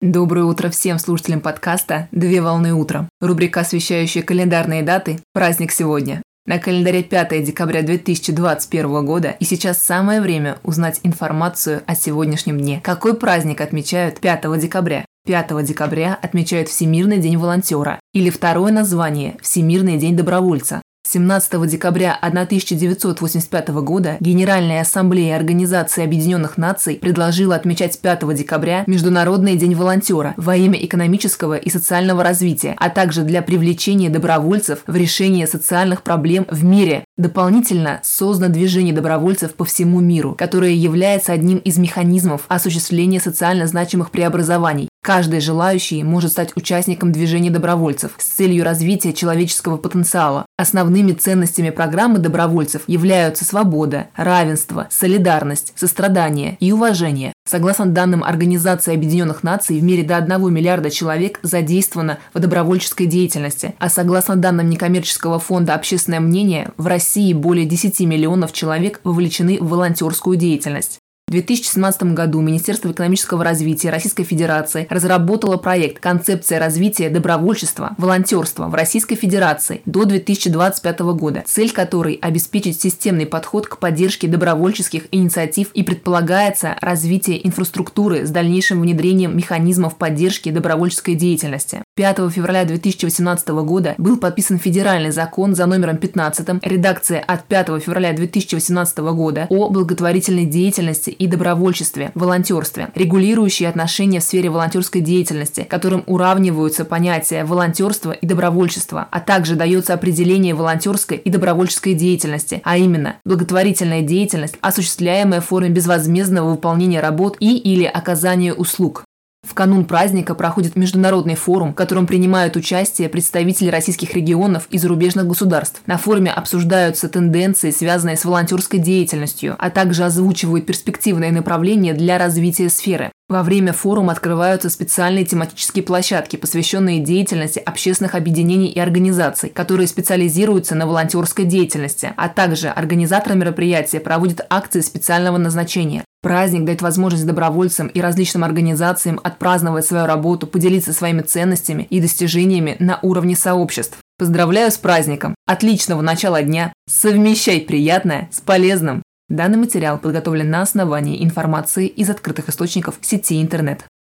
Доброе утро всем слушателям подкаста «Две волны утра». Рубрика, освещающая календарные даты «Праздник сегодня». На календаре 5 декабря 2021 года и сейчас самое время узнать информацию о сегодняшнем дне. Какой праздник отмечают 5 декабря? 5 декабря отмечают Всемирный день волонтера или второе название – Всемирный день добровольца. 17 декабря 1985 года Генеральная ассамблея Организации Объединенных Наций предложила отмечать 5 декабря Международный день волонтера во имя экономического и социального развития, а также для привлечения добровольцев в решение социальных проблем в мире. Дополнительно создано движение добровольцев по всему миру, которое является одним из механизмов осуществления социально значимых преобразований, Каждый желающий может стать участником движения добровольцев с целью развития человеческого потенциала. Основными ценностями программы добровольцев являются свобода, равенство, солидарность, сострадание и уважение. Согласно данным Организации Объединенных Наций, в мире до 1 миллиарда человек задействовано в добровольческой деятельности, а согласно данным некоммерческого фонда «Общественное мнение», в России более 10 миллионов человек вовлечены в волонтерскую деятельность. В 2017 году Министерство экономического развития Российской Федерации разработало проект «Концепция развития добровольчества, волонтерства в Российской Федерации до 2025 года», цель которой – обеспечить системный подход к поддержке добровольческих инициатив и предполагается развитие инфраструктуры с дальнейшим внедрением механизмов поддержки добровольческой деятельности. 5 февраля 2018 года был подписан федеральный закон за номером 15, редакция от 5 февраля 2018 года о благотворительной деятельности и добровольчестве, волонтерстве, регулирующие отношения в сфере волонтерской деятельности, которым уравниваются понятия волонтерства и добровольчества, а также дается определение волонтерской и добровольческой деятельности, а именно благотворительная деятельность, осуществляемая в форме безвозмездного выполнения работ и или оказания услуг. В канун праздника проходит международный форум, в котором принимают участие представители российских регионов и зарубежных государств. На форуме обсуждаются тенденции, связанные с волонтерской деятельностью, а также озвучивают перспективные направления для развития сферы. Во время форума открываются специальные тематические площадки, посвященные деятельности общественных объединений и организаций, которые специализируются на волонтерской деятельности, а также организаторы мероприятия проводят акции специального назначения. Праздник дает возможность добровольцам и различным организациям отпраздновать свою работу, поделиться своими ценностями и достижениями на уровне сообществ. Поздравляю с праздником! Отличного начала дня! Совмещай приятное с полезным! Данный материал подготовлен на основании информации из открытых источников сети интернет.